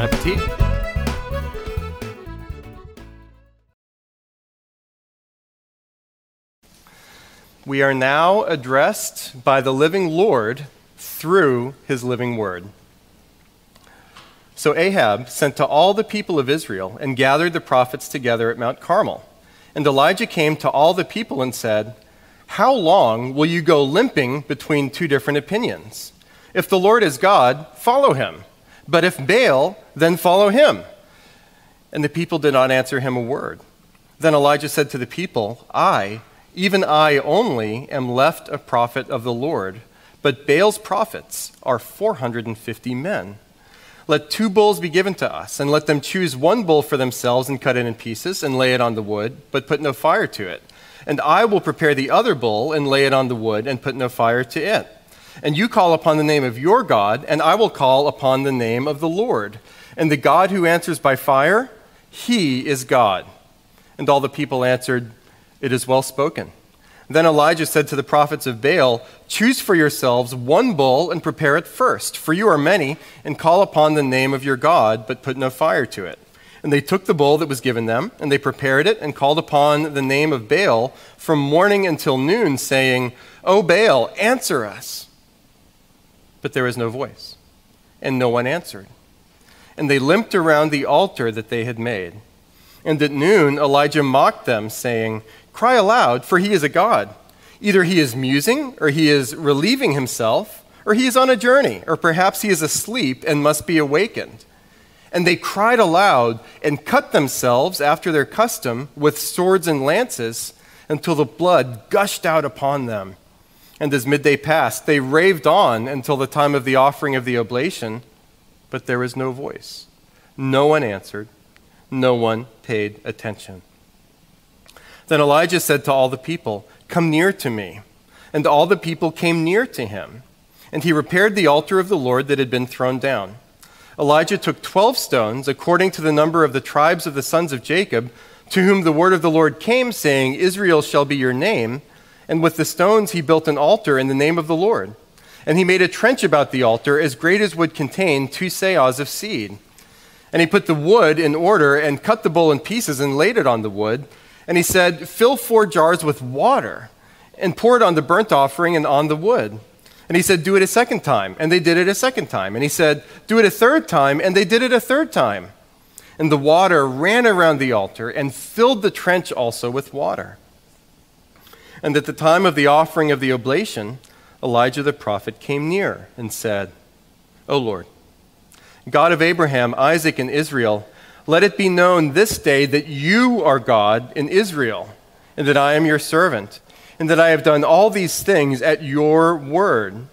Bon appetit! We are now addressed by the living Lord through his living word. So Ahab sent to all the people of Israel and gathered the prophets together at Mount Carmel. And Elijah came to all the people and said, How long will you go limping between two different opinions? If the Lord is God, follow him. But if Baal, then follow him. And the people did not answer him a word. Then Elijah said to the people, I, even I only, am left a prophet of the Lord, but Baal's prophets are 450 men. Let two bulls be given to us, and let them choose one bull for themselves and cut it in pieces and lay it on the wood, but put no fire to it. And I will prepare the other bull and lay it on the wood and put no fire to it. And you call upon the name of your God, and I will call upon the name of the Lord. And the God who answers by fire, he is God. And all the people answered, It is well spoken. Then Elijah said to the prophets of Baal, Choose for yourselves one bull and prepare it first, for you are many, and call upon the name of your God, but put no fire to it. And they took the bull that was given them, and they prepared it, and called upon the name of Baal from morning until noon, saying, O Baal, answer us. But there was no voice, and no one answered. And they limped around the altar that they had made. And at noon, Elijah mocked them, saying, Cry aloud, for he is a God. Either he is musing, or he is relieving himself, or he is on a journey, or perhaps he is asleep and must be awakened. And they cried aloud and cut themselves after their custom with swords and lances until the blood gushed out upon them. And as midday passed, they raved on until the time of the offering of the oblation, but there was no voice. No one answered, no one paid attention. Then Elijah said to all the people, Come near to me. And all the people came near to him. And he repaired the altar of the Lord that had been thrown down. Elijah took twelve stones, according to the number of the tribes of the sons of Jacob, to whom the word of the Lord came, saying, Israel shall be your name. And with the stones he built an altar in the name of the Lord. And he made a trench about the altar as great as would contain two seahs of seed. And he put the wood in order and cut the bull in pieces and laid it on the wood. And he said, Fill four jars with water and pour it on the burnt offering and on the wood. And he said, Do it a second time. And they did it a second time. And he said, Do it a third time. And they did it a third time. And the water ran around the altar and filled the trench also with water. And at the time of the offering of the oblation, Elijah the prophet came near and said, O Lord, God of Abraham, Isaac, and Israel, let it be known this day that you are God in Israel, and that I am your servant, and that I have done all these things at your word.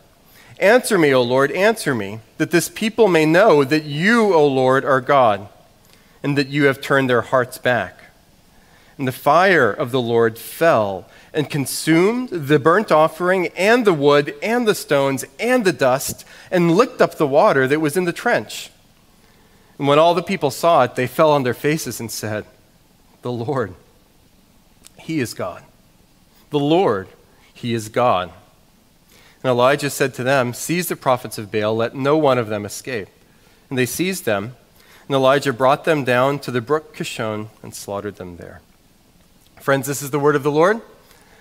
Answer me, O Lord, answer me, that this people may know that you, O Lord, are God, and that you have turned their hearts back. And the fire of the Lord fell and consumed the burnt offering and the wood and the stones and the dust and licked up the water that was in the trench. And when all the people saw it, they fell on their faces and said, The Lord, He is God. The Lord, He is God. And Elijah said to them, Seize the prophets of Baal, let no one of them escape. And they seized them, and Elijah brought them down to the brook Kishon and slaughtered them there. Friends, this is the word of the Lord.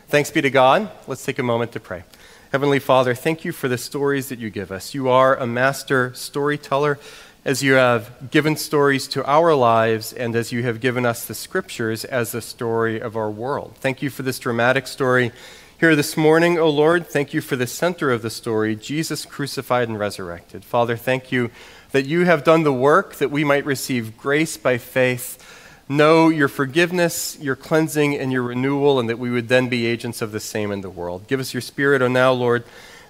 Thanks be to God. Let's take a moment to pray. Heavenly Father, thank you for the stories that you give us. You are a master storyteller as you have given stories to our lives and as you have given us the scriptures as the story of our world. Thank you for this dramatic story here this morning, O Lord. Thank you for the center of the story, Jesus crucified and resurrected. Father, thank you that you have done the work that we might receive grace by faith, know your forgiveness, your cleansing, and your renewal, and that we would then be agents of the same in the world. Give us your spirit, O oh now, Lord,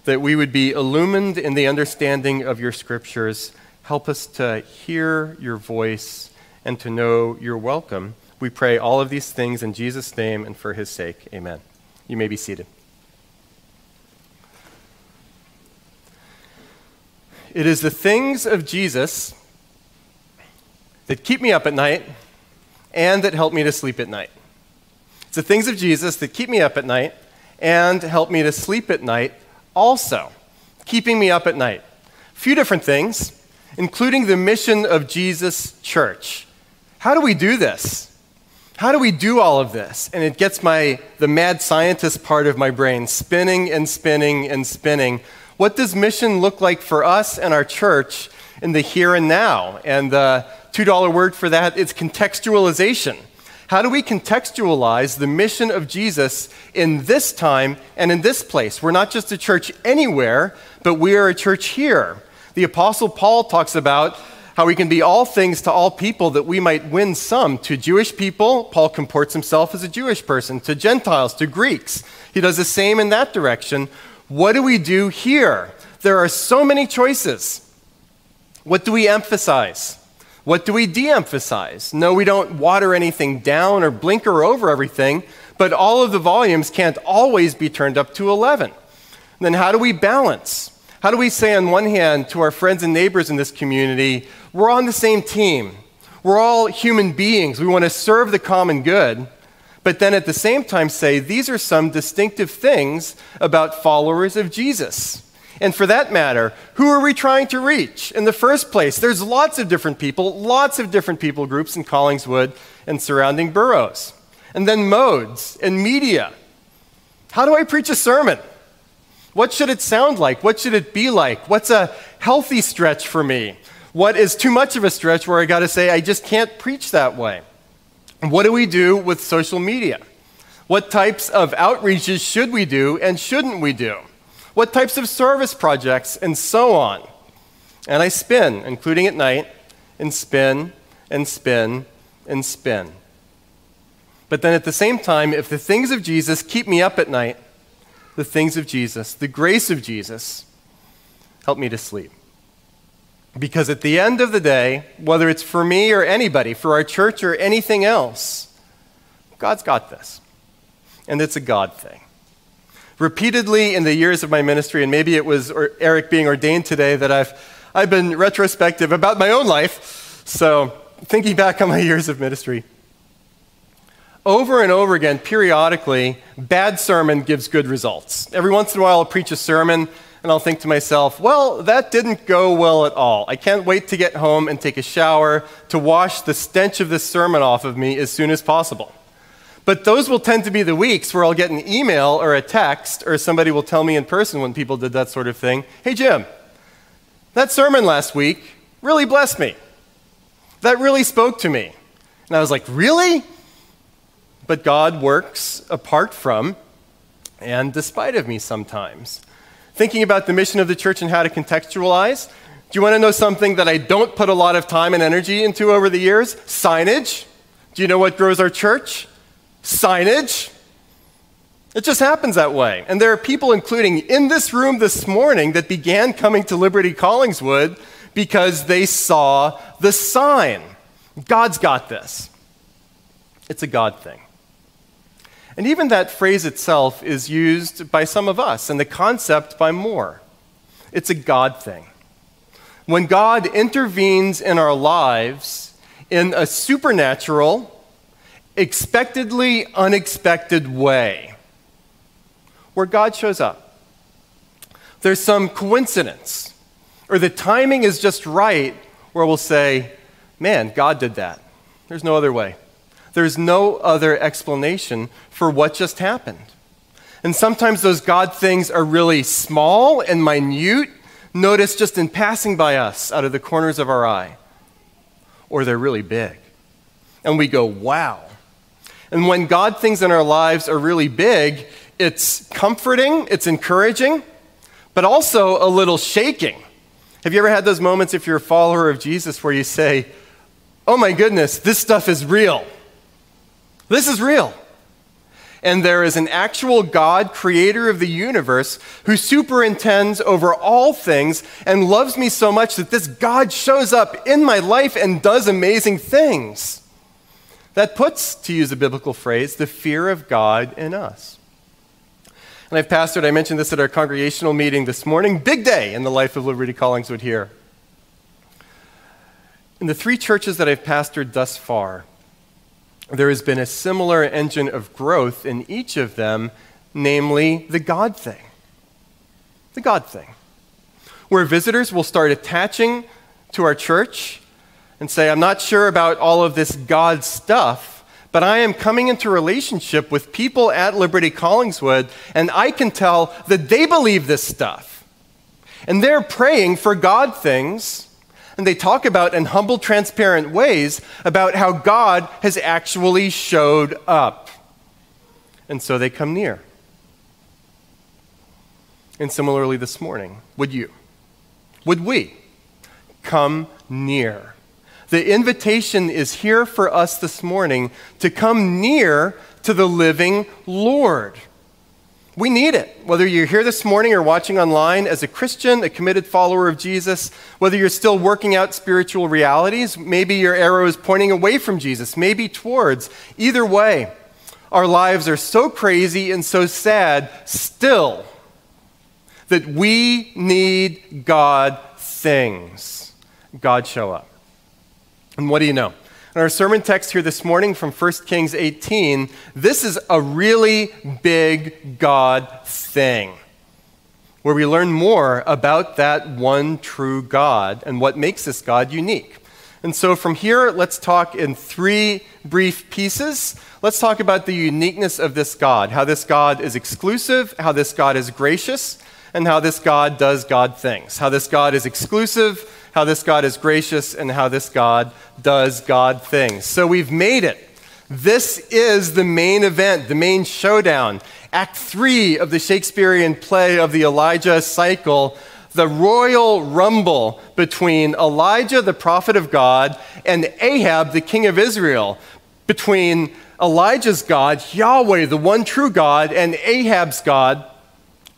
that we would be illumined in the understanding of your scriptures Help us to hear your voice and to know you're welcome. We pray all of these things in Jesus' name and for his sake. Amen. You may be seated. It is the things of Jesus that keep me up at night and that help me to sleep at night. It's the things of Jesus that keep me up at night and help me to sleep at night also, keeping me up at night. A few different things, including the mission of Jesus' church. How do we do this? How do we do all of this? And it gets my the mad scientist part of my brain spinning and spinning and spinning what does mission look like for us and our church in the here and now? And the $2 word for that is contextualization. How do we contextualize the mission of Jesus in this time and in this place? We're not just a church anywhere, but we are a church here. The Apostle Paul talks about how we can be all things to all people that we might win some. To Jewish people, Paul comports himself as a Jewish person. To Gentiles, to Greeks, he does the same in that direction. What do we do here? There are so many choices. What do we emphasize? What do we de emphasize? No, we don't water anything down or blinker over everything, but all of the volumes can't always be turned up to 11. then, how do we balance? How do we say, on one hand, to our friends and neighbors in this community, we're on the same team? We're all human beings. We want to serve the common good but then at the same time say these are some distinctive things about followers of Jesus. And for that matter, who are we trying to reach? In the first place, there's lots of different people, lots of different people groups in Collingswood and surrounding boroughs. And then modes and media. How do I preach a sermon? What should it sound like? What should it be like? What's a healthy stretch for me? What is too much of a stretch where I got to say, I just can't preach that way? What do we do with social media? What types of outreaches should we do and shouldn't we do? What types of service projects and so on? And I spin, including at night, and spin and spin and spin. But then at the same time, if the things of Jesus keep me up at night, the things of Jesus, the grace of Jesus, help me to sleep. Because at the end of the day, whether it's for me or anybody, for our church or anything else, God's got this. And it's a God thing. Repeatedly in the years of my ministry, and maybe it was Eric being ordained today, that I've, I've been retrospective about my own life. So, thinking back on my years of ministry, over and over again, periodically, bad sermon gives good results. Every once in a while, I'll preach a sermon and I'll think to myself, well, that didn't go well at all. I can't wait to get home and take a shower to wash the stench of this sermon off of me as soon as possible. But those will tend to be the weeks where I'll get an email or a text, or somebody will tell me in person when people did that sort of thing Hey, Jim, that sermon last week really blessed me. That really spoke to me. And I was like, Really? But God works apart from and despite of me sometimes thinking about the mission of the church and how to contextualize. Do you want to know something that I don't put a lot of time and energy into over the years? Signage. Do you know what grows our church? Signage. It just happens that way. And there are people, including in this room this morning, that began coming to Liberty Collingswood because they saw the sign. God's got this. It's a God thing. And even that phrase itself is used by some of us, and the concept by more. It's a God thing. When God intervenes in our lives in a supernatural, expectedly unexpected way, where God shows up, there's some coincidence, or the timing is just right, where we'll say, Man, God did that. There's no other way. There's no other explanation for what just happened. And sometimes those God things are really small and minute, noticed just in passing by us out of the corners of our eye. Or they're really big. And we go, wow. And when God things in our lives are really big, it's comforting, it's encouraging, but also a little shaking. Have you ever had those moments, if you're a follower of Jesus, where you say, Oh my goodness, this stuff is real? This is real. and there is an actual God, creator of the universe, who superintends over all things and loves me so much that this God shows up in my life and does amazing things. That puts, to use a biblical phrase, the fear of God in us. And I've pastored, I mentioned this at our congregational meeting this morning. Big day in the life of Liberty Collingswood here. In the three churches that I've pastored thus far, there has been a similar engine of growth in each of them, namely the God thing. The God thing. Where visitors will start attaching to our church and say, I'm not sure about all of this God stuff, but I am coming into relationship with people at Liberty Collingswood, and I can tell that they believe this stuff. And they're praying for God things, and they talk about in humble, transparent ways about how God has actually showed up. And so they come near. And similarly, this morning, would you, would we come near? The invitation is here for us this morning to come near to the living Lord. We need it. Whether you're here this morning or watching online as a Christian, a committed follower of Jesus, whether you're still working out spiritual realities, maybe your arrow is pointing away from Jesus, maybe towards. Either way, our lives are so crazy and so sad still that we need God things. God show up. And what do you know? In our sermon text here this morning from 1 Kings 18, this is a really big God thing where we learn more about that one true God and what makes this God unique. And so from here, let's talk in three brief pieces. Let's talk about the uniqueness of this God, how this God is exclusive, how this God is gracious, and how this God does God things. How this God is exclusive, how this God is gracious, and how this God does God things. So we've made it. This is the main event, the main showdown. Act three of the Shakespearean play of the Elijah cycle, the royal rumble between Elijah, the prophet of God, and Ahab, the king of Israel, between Elijah's God, Yahweh, the one true God, and Ahab's God,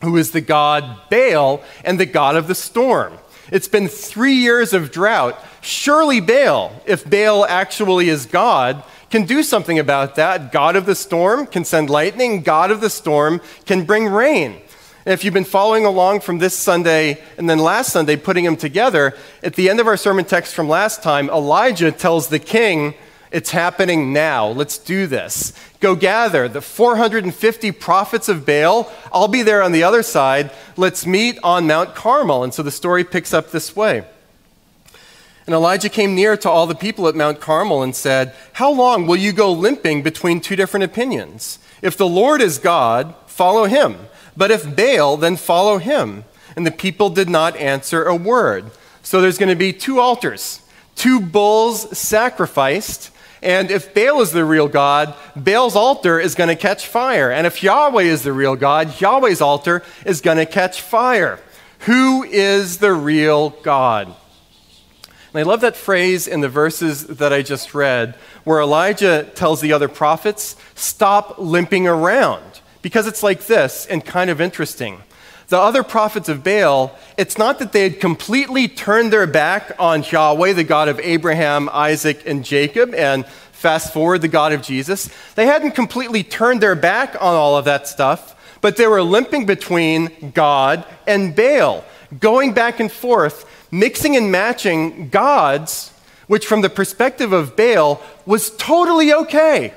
who is the God Baal and the God of the storm. It's been three years of drought. Surely Baal, if Baal actually is God, can do something about that. God of the storm can send lightning, God of the storm can bring rain. And if you've been following along from this Sunday and then last Sunday, putting them together, at the end of our sermon text from last time, Elijah tells the king, it's happening now. Let's do this. Go gather the 450 prophets of Baal. I'll be there on the other side. Let's meet on Mount Carmel. And so the story picks up this way. And Elijah came near to all the people at Mount Carmel and said, How long will you go limping between two different opinions? If the Lord is God, follow him. But if Baal, then follow him. And the people did not answer a word. So there's going to be two altars, two bulls sacrificed and if Baal is the real God, Baal's altar is going to catch fire. And if Yahweh is the real God, Yahweh's altar is going to catch fire. Who is the real God? And I love that phrase in the verses that I just read, where Elijah tells the other prophets, stop limping around. Because it's like this and kind of interesting the other prophets of Baal, it's not that they had completely turned their back on Yahweh, the God of Abraham, Isaac, and Jacob, and fast forward, the God of Jesus. They hadn't completely turned their back on all of that stuff, but they were limping between God and Baal, going back and forth, mixing and matching gods, which from the perspective of Baal was totally okay.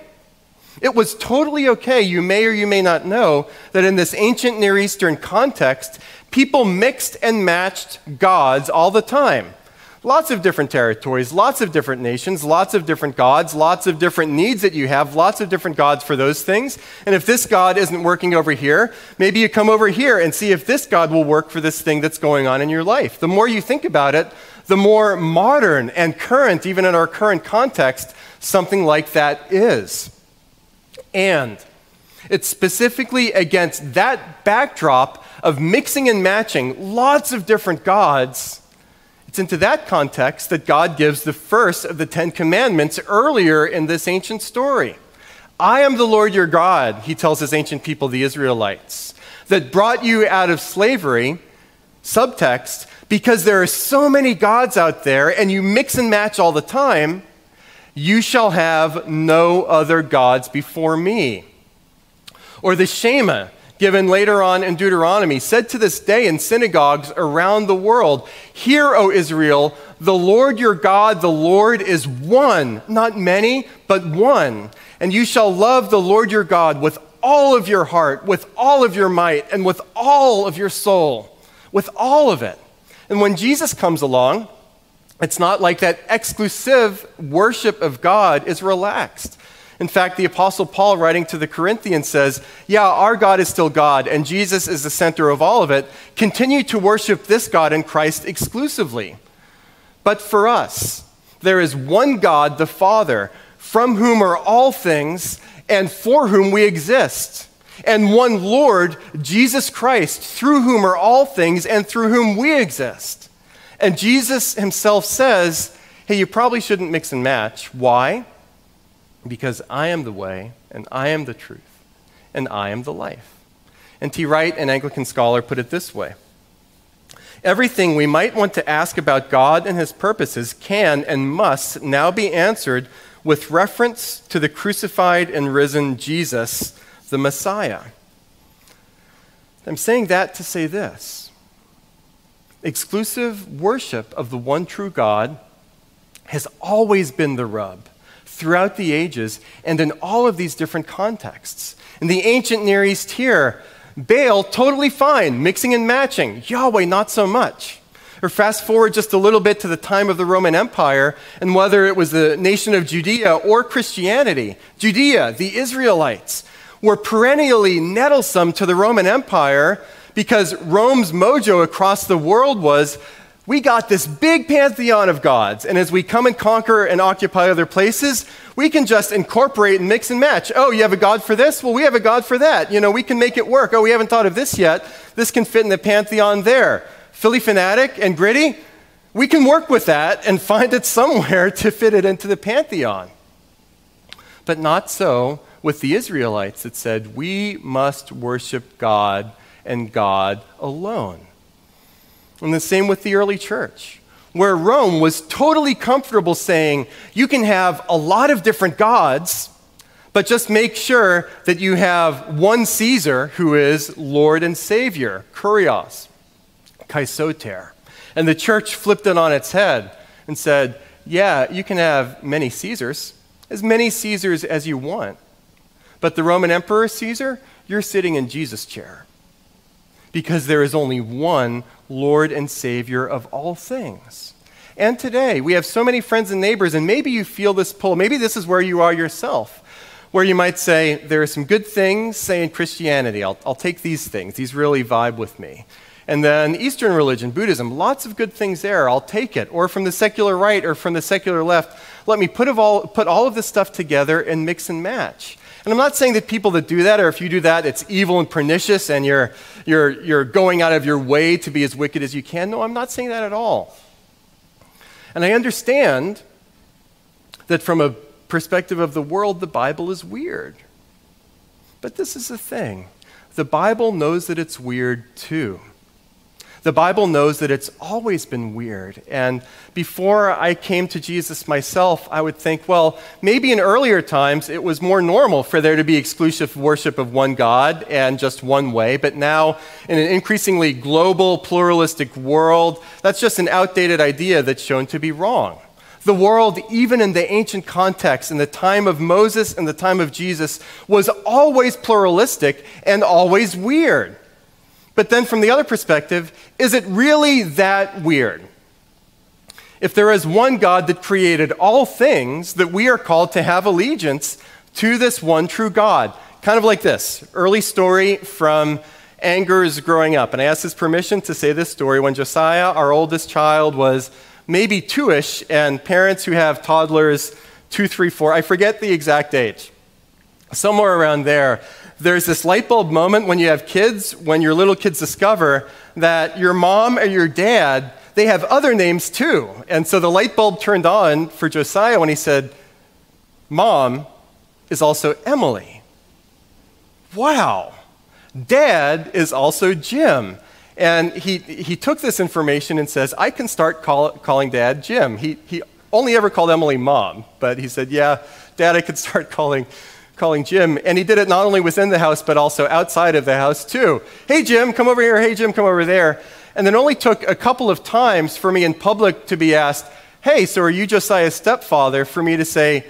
It was totally okay, you may or you may not know, that in this ancient Near Eastern context, people mixed and matched gods all the time. Lots of different territories, lots of different nations, lots of different gods, lots of different needs that you have, lots of different gods for those things. And if this God isn't working over here, maybe you come over here and see if this God will work for this thing that's going on in your life. The more you think about it, the more modern and current, even in our current context, something like that is. And it's specifically against that backdrop of mixing and matching lots of different gods. It's into that context that God gives the first of the Ten Commandments earlier in this ancient story. I am the Lord your God, he tells his ancient people, the Israelites, that brought you out of slavery. Subtext, because there are so many gods out there and you mix and match all the time, you shall have no other gods before me. Or the Shema, given later on in Deuteronomy, said to this day in synagogues around the world Hear, O Israel, the Lord your God, the Lord is one, not many, but one. And you shall love the Lord your God with all of your heart, with all of your might, and with all of your soul, with all of it. And when Jesus comes along, it's not like that exclusive worship of God is relaxed. In fact, the Apostle Paul, writing to the Corinthians, says, Yeah, our God is still God, and Jesus is the center of all of it. Continue to worship this God in Christ exclusively. But for us, there is one God, the Father, from whom are all things and for whom we exist, and one Lord, Jesus Christ, through whom are all things and through whom we exist. And Jesus himself says, hey, you probably shouldn't mix and match. Why? Because I am the way, and I am the truth, and I am the life. N.T. Wright, an Anglican scholar, put it this way Everything we might want to ask about God and his purposes can and must now be answered with reference to the crucified and risen Jesus, the Messiah. I'm saying that to say this exclusive worship of the one true God has always been the rub throughout the ages and in all of these different contexts. In the ancient Near East here, Baal, totally fine, mixing and matching. Yahweh, not so much. Or fast forward just a little bit to the time of the Roman Empire, and whether it was the nation of Judea or Christianity, Judea, the Israelites, were perennially nettlesome to the Roman Empire because Rome's mojo across the world was we got this big pantheon of gods, and as we come and conquer and occupy other places, we can just incorporate and mix and match. Oh, you have a god for this? Well, we have a god for that. You know, we can make it work. Oh, we haven't thought of this yet. This can fit in the pantheon there. Phillie Phanatic and Gritty, we can work with that and find it somewhere to fit it into the pantheon. But not so with the Israelites. It said, we must worship God and God alone. And the same with the early church, where Rome was totally comfortable saying, you can have a lot of different gods, but just make sure that you have one Caesar who is Lord and Savior, Kurios, Kaisoter. And the church flipped it on its head and said, yeah, you can have many Caesars, as many Caesars as you want. But the Roman Emperor Caesar, you're sitting in Jesus' chair because there is only one Lord and Savior of all things. And today, we have so many friends and neighbors, and maybe you feel this pull. Maybe this is where you are yourself, where you might say, There are some good things, say, in Christianity. I'll, I'll take these things. These really vibe with me. And then Eastern religion, Buddhism, lots of good things there. I'll take it. Or from the secular right or from the secular left, let me put, all, put all of this stuff together and mix and match. And I'm not saying that people that do that, or if you do that, it's evil and pernicious and you're, you're, you're going out of your way to be as wicked as you can. No, I'm not saying that at all. And I understand that from a perspective of the world, the Bible is weird. But this is the thing the Bible knows that it's weird too. The Bible knows that it's always been weird. And before I came to Jesus myself, I would think, well, maybe in earlier times it was more normal for there to be exclusive worship of one God and just one way. But now, in an increasingly global, pluralistic world, that's just an outdated idea that's shown to be wrong. The world, even in the ancient context, in the time of Moses and the time of Jesus, was always pluralistic and always weird. But then, from the other perspective, is it really that weird? If there is one God that created all things, that we are called to have allegiance to this one true God. Kind of like this early story from Anger's growing up. And I asked his permission to say this story when Josiah, our oldest child, was maybe two ish, and parents who have toddlers, two, three, four, I forget the exact age, somewhere around there, there's this light bulb moment when you have kids, when your little kids discover that your mom or your dad, they have other names too. And so the light bulb turned on for Josiah when he said, Mom is also Emily. Wow. Dad is also Jim. And he, he took this information and says, I can start call, calling dad Jim. He, he only ever called Emily mom, but he said, Yeah, dad, I could start calling, calling Jim. And he did it not only within the house, but also outside of the house, too. Hey, Jim, come over here. Hey, Jim, come over there. And then only took a couple of times for me in public to be asked, Hey, so are you Josiah's stepfather? For me to say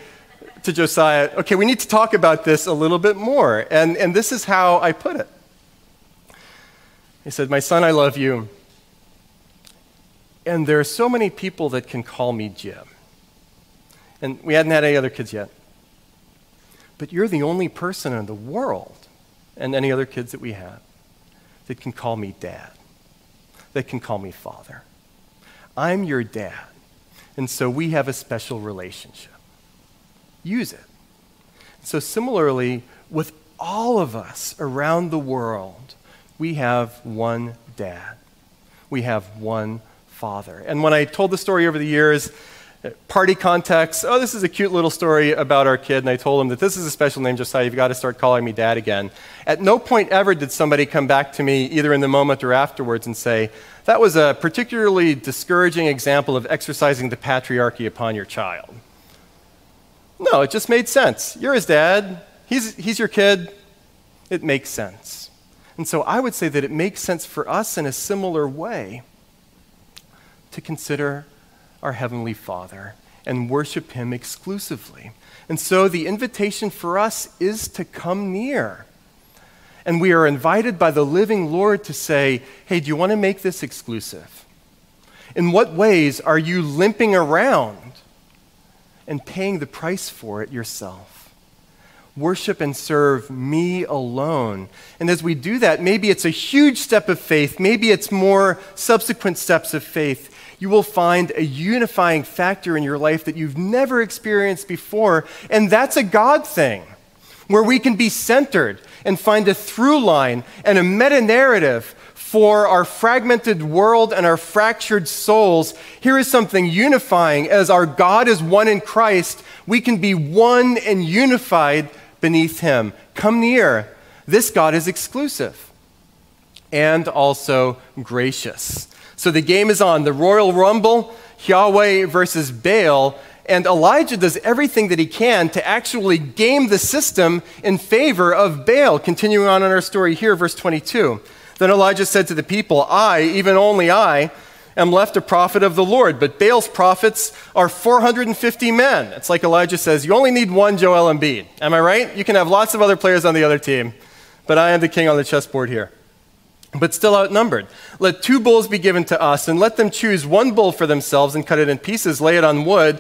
to Josiah, Okay, we need to talk about this a little bit more. And, and this is how I put it. He said, My son, I love you. And there are so many people that can call me Jim. And we hadn't had any other kids yet. But you're the only person in the world, and any other kids that we have, that can call me dad, that can call me father. I'm your dad. And so we have a special relationship. Use it. So, similarly, with all of us around the world, we have one dad. We have one father. And when I told the story over the years, party context, oh, this is a cute little story about our kid, and I told him that this is a special name, Josiah, you've got to start calling me dad again. At no point ever did somebody come back to me, either in the moment or afterwards, and say, that was a particularly discouraging example of exercising the patriarchy upon your child. No, it just made sense. You're his dad, he's, he's your kid. It makes sense. And so I would say that it makes sense for us in a similar way to consider our Heavenly Father and worship Him exclusively. And so the invitation for us is to come near. And we are invited by the living Lord to say, hey, do you want to make this exclusive? In what ways are you limping around and paying the price for it yourself? worship and serve me alone. And as we do that, maybe it's a huge step of faith, maybe it's more subsequent steps of faith. You will find a unifying factor in your life that you've never experienced before. And that's a God thing, where we can be centered and find a through line and a meta narrative for our fragmented world and our fractured souls. Here is something unifying. As our God is one in Christ, we can be one and unified beneath him. Come near. This God is exclusive and also gracious. So the game is on the Royal Rumble, Yahweh versus Baal. And Elijah does everything that he can to actually game the system in favor of Baal. Continuing on in our story here, verse 22. Then Elijah said to the people, I, even only I, am left a prophet of the Lord, but Baal's prophets are 450 men. It's like Elijah says, you only need one Joel Embiid. Am I right? You can have lots of other players on the other team, but I am the king on the chessboard here. But still outnumbered. Let two bulls be given to us, and let them choose one bull for themselves and cut it in pieces, lay it on wood,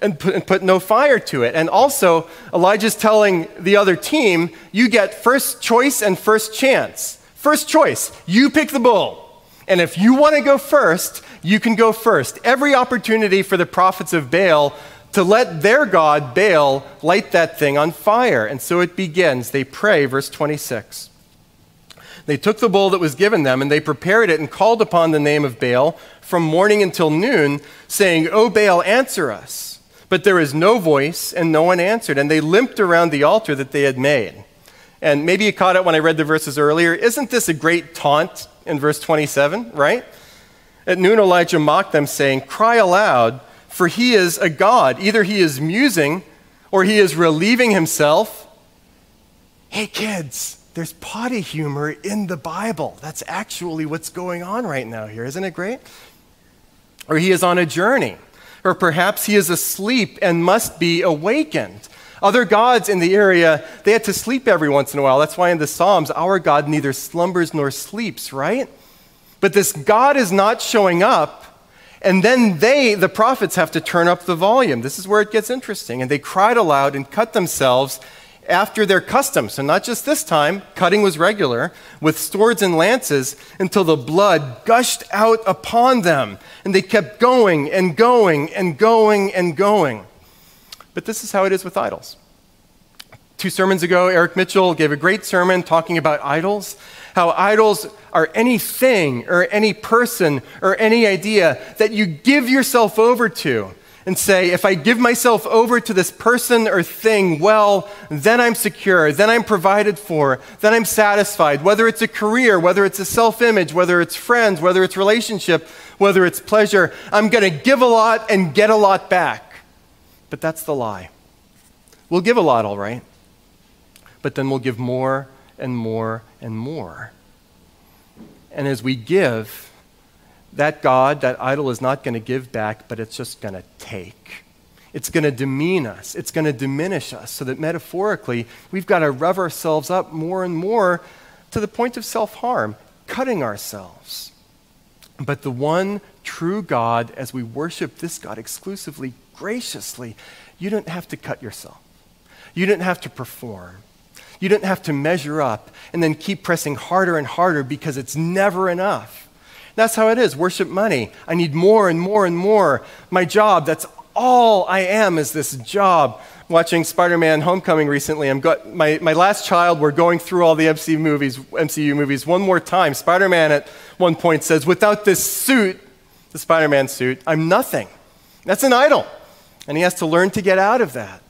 and put, and put no fire to it. And also, Elijah's telling the other team, you get first choice and first chance. First choice, you pick the bull. And if you want to go first, you can go first. Every opportunity for the prophets of Baal to let their God, Baal, light that thing on fire. And so it begins. They pray, verse 26. They took the bull that was given them and they prepared it and called upon the name of Baal from morning until noon, saying, O Baal, answer us. But there was no voice and no one answered. And they limped around the altar that they had made. And maybe you caught it when I read the verses earlier. Isn't this a great taunt in verse 27, right? At noon, Elijah mocked them, saying, Cry aloud, for he is a God. Either he is musing or he is relieving himself. Hey, kids, there's potty humor in the Bible. That's actually what's going on right now here. Isn't it great? Or he is on a journey. Or perhaps he is asleep and must be awakened. Other gods in the area, they had to sleep every once in a while. That's why in the Psalms, our God neither slumbers nor sleeps, right? But this God is not showing up. And then they, the prophets, have to turn up the volume. This is where it gets interesting. And they cried aloud and cut themselves after their custom. So, not just this time, cutting was regular, with swords and lances until the blood gushed out upon them. And they kept going and going and going and going. But this is how it is with idols. Two sermons ago, Eric Mitchell gave a great sermon talking about idols, how idols are anything or any person or any idea that you give yourself over to. And say, if I give myself over to this person or thing, well, then I'm secure, then I'm provided for, then I'm satisfied, whether it's a career, whether it's a self image, whether it's friends, whether it's relationship, whether it's pleasure, I'm going to give a lot and get a lot back. But that's the lie. We'll give a lot, all right, but then we'll give more and more and more. And as we give, that God, that idol, is not going to give back, but it's just going to take. It's going to demean us. It's going to diminish us so that metaphorically, we've got to rev ourselves up more and more to the point of self harm, cutting ourselves. But the one true God, as we worship this God exclusively, graciously, you don't have to cut yourself. You don't have to perform. You don't have to measure up and then keep pressing harder and harder because it's never enough. That's how it is. Worship money. I need more and more and more. My job, that's all I am is this job. Watching Spider Man Homecoming recently, I'm got, my, my last child, we're going through all the MCU movies, MCU movies one more time. Spider Man at one point says, Without this suit, the Spider Man suit, I'm nothing. That's an idol. And he has to learn to get out of that.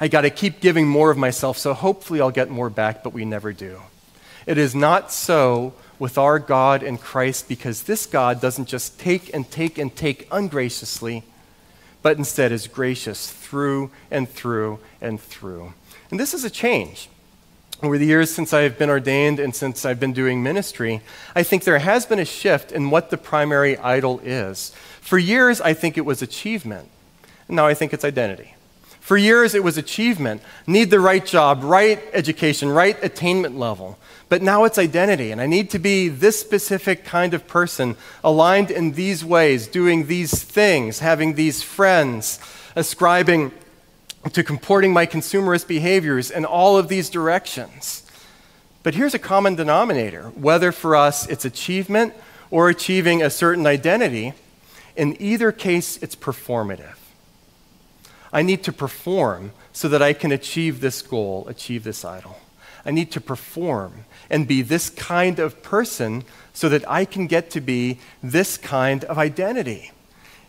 I got to keep giving more of myself, so hopefully I'll get more back, but we never do. It is not so with our God and Christ because this God doesn't just take and take and take ungraciously, but instead is gracious through and through and through. And this is a change. Over the years since I've been ordained and since I've been doing ministry, I think there has been a shift in what the primary idol is. For years, I think it was achievement. And Now I think it's identity. For years, it was achievement need the right job, right education, right attainment level. But now it's identity, and I need to be this specific kind of person, aligned in these ways, doing these things, having these friends, ascribing to comporting my consumerist behaviors in all of these directions. But here's a common denominator whether for us it's achievement or achieving a certain identity, in either case, it's performative. I need to perform so that I can achieve this goal, achieve this idol. I need to perform and be this kind of person so that I can get to be this kind of identity.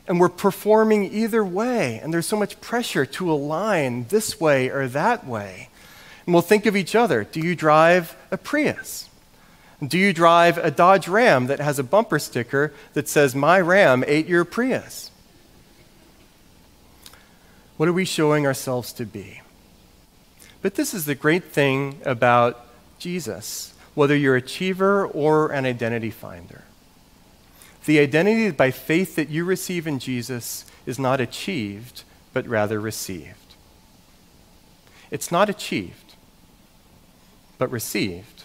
And we're performing either way, and there's so much pressure to align this way or that way. And we'll think of each other. Do you drive a Prius? Do you drive a Dodge Ram that has a bumper sticker that says, My Ram ate your Prius? What are we showing ourselves to be? But this is the great thing about Jesus, whether you're an achiever or an identity finder. The identity by faith that you receive in Jesus is not achieved, but rather received. It's not achieved, but received,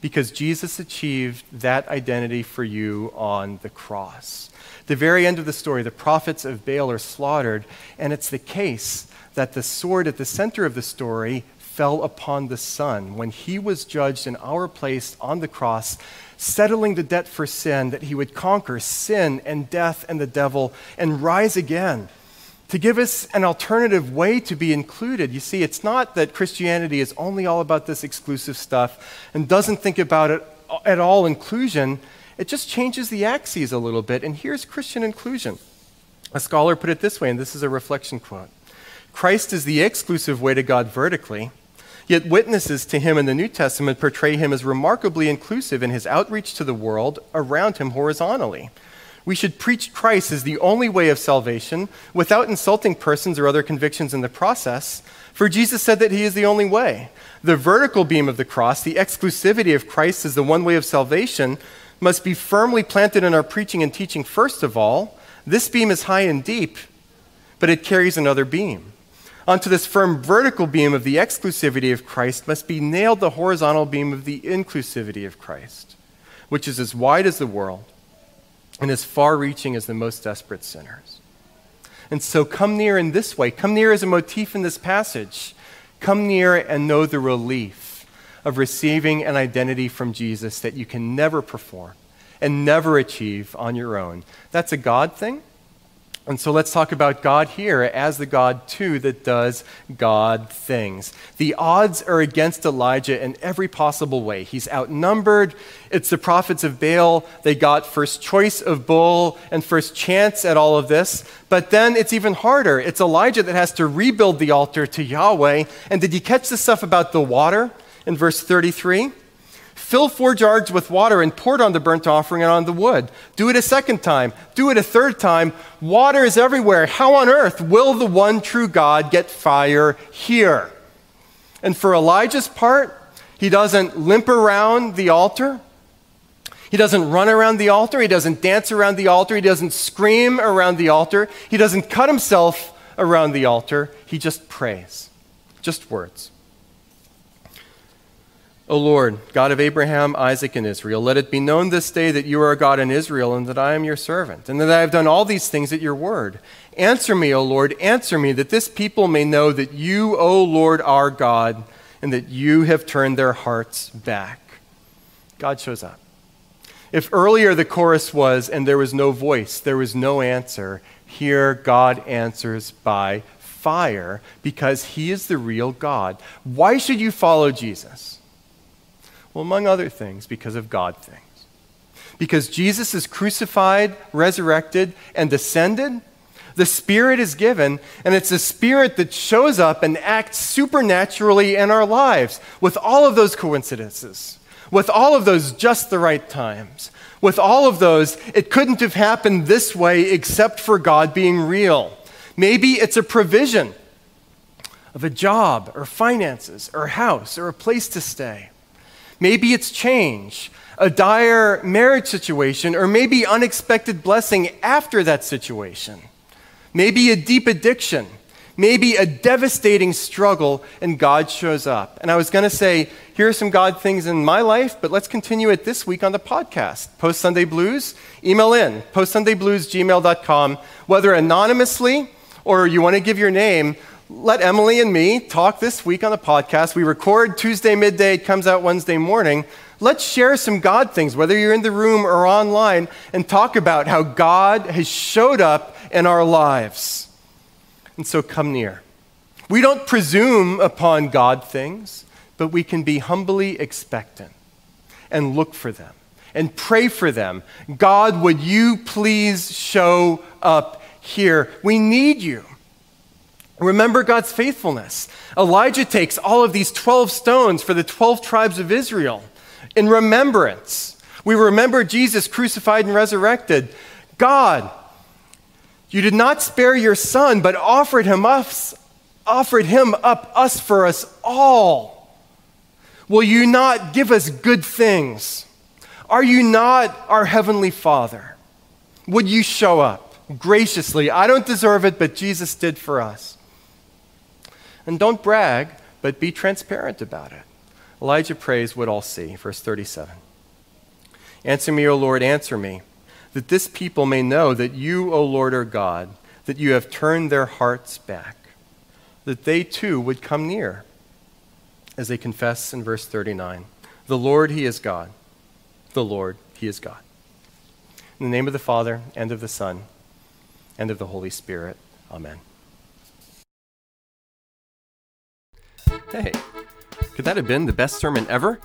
because Jesus achieved that identity for you on the cross. The very end of the story, the prophets of Baal are slaughtered, and it's the case that the sword at the center of the story fell upon the Son when he was judged in our place on the cross, settling the debt for sin, that he would conquer sin and death and the devil and rise again to give us an alternative way to be included. You see, it's not that Christianity is only all about this exclusive stuff and doesn't think about it uh, at all inclusion. It just changes the axes a little bit. And here's Christian inclusion. A scholar put it this way, and this is a reflection quote Christ is the exclusive way to God vertically Yet witnesses to him in the New Testament portray him as remarkably inclusive in his outreach to the world around him horizontally. We should preach Christ as the only way of salvation without insulting persons or other convictions in the process, for Jesus said that he is the only way. The vertical beam of the cross, the exclusivity of Christ as the one way of salvation, must be firmly planted in our preaching and teaching first of all. This beam is high and deep, but it carries another beam. Onto this firm vertical beam of the exclusivity of Christ must be nailed the horizontal beam of the inclusivity of Christ, which is as wide as the world and as far reaching as the most desperate sinners. And so come near in this way. Come near as a motif in this passage. Come near and know the relief of receiving an identity from Jesus that you can never perform and never achieve on your own. That's a God thing, And so let's talk about God here as the God, too, that does God things. The odds are against Elijah in every possible way. He's outnumbered. It's the prophets of Baal. They got first choice of bull and first chance at all of this. But then it's even harder. It's Elijah that has to rebuild the altar to Yahweh. And did you catch the stuff about the water in verse 33? Fill four jars with water and pour it on the burnt offering and on the wood. Do it a second time. Do it a third time. Water is everywhere. How on earth will the one true God get fire here? And for Elijah's part, he doesn't limp around the altar. He doesn't run around the altar. He doesn't dance around the altar. He doesn't scream around the altar. He doesn't cut himself around the altar. He just prays. Just words. O Lord, God of Abraham, Isaac, and Israel, let it be known this day that you are a God in Israel, and that I am your servant, and that I have done all these things at your word. Answer me, O Lord, answer me, that this people may know that you, O Lord, are God, and that you have turned their hearts back. God shows up. If earlier the chorus was, and there was no voice, there was no answer, here God answers by fire because he is the real God. Why should you follow Jesus? Well, among other things, because of God things. Because Jesus is crucified, resurrected, and ascended, the Spirit is given, and it's the Spirit that shows up and acts supernaturally in our lives with all of those coincidences, with all of those just the right times, with all of those, it couldn't have happened this way except for God being real. Maybe it's a provision of a job or finances or house or a place to stay. Maybe it's change, a dire marriage situation, or maybe unexpected blessing after that situation. Maybe a deep addiction, maybe a devastating struggle, and God shows up. And I was going to say, here are some God things in my life, but let's continue it this week on the podcast. Post Sunday Blues, email in, postsundayblues@gmail.com, whether anonymously or you want to give your name let Emily and me talk this week on the podcast. We record Tuesday midday, it comes out Wednesday morning. Let's share some God things, whether you're in the room or online, and talk about how God has showed up in our lives. And so come near. We don't presume upon God things, but we can be humbly expectant and look for them and pray for them. God, would you please show up here? We need you. Remember God's faithfulness. Elijah takes all of these 12 stones for the 12 tribes of Israel in remembrance. We remember Jesus crucified and resurrected. God, you did not spare your son, but offered him us, offered him up us for us all. Will you not give us good things? Are you not our heavenly Father? Would you show up graciously? I don't deserve it, but Jesus did for us. And don't brag, but be transparent about it. Elijah prays what I'll see. Verse 37. Answer me, O Lord, answer me, that this people may know that you, O Lord, are God, that you have turned their hearts back, that they too would come near, as they confess in verse 39 The Lord, He is God. The Lord, He is God. In the name of the Father, and of the Son, and of the Holy Spirit. Amen. Hey, could that have been the best sermon ever?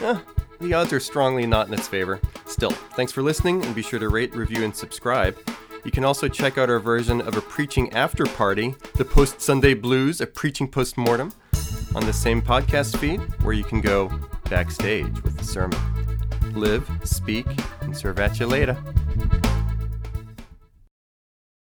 Eh, the odds are strongly not in its favor. Still, thanks for listening and be sure to rate, review, and subscribe. You can also check out our version of a preaching after party, the Post Sunday Blues, a preaching post mortem, on the same podcast feed where you can go backstage with the sermon. Live, speak, and serve at you later.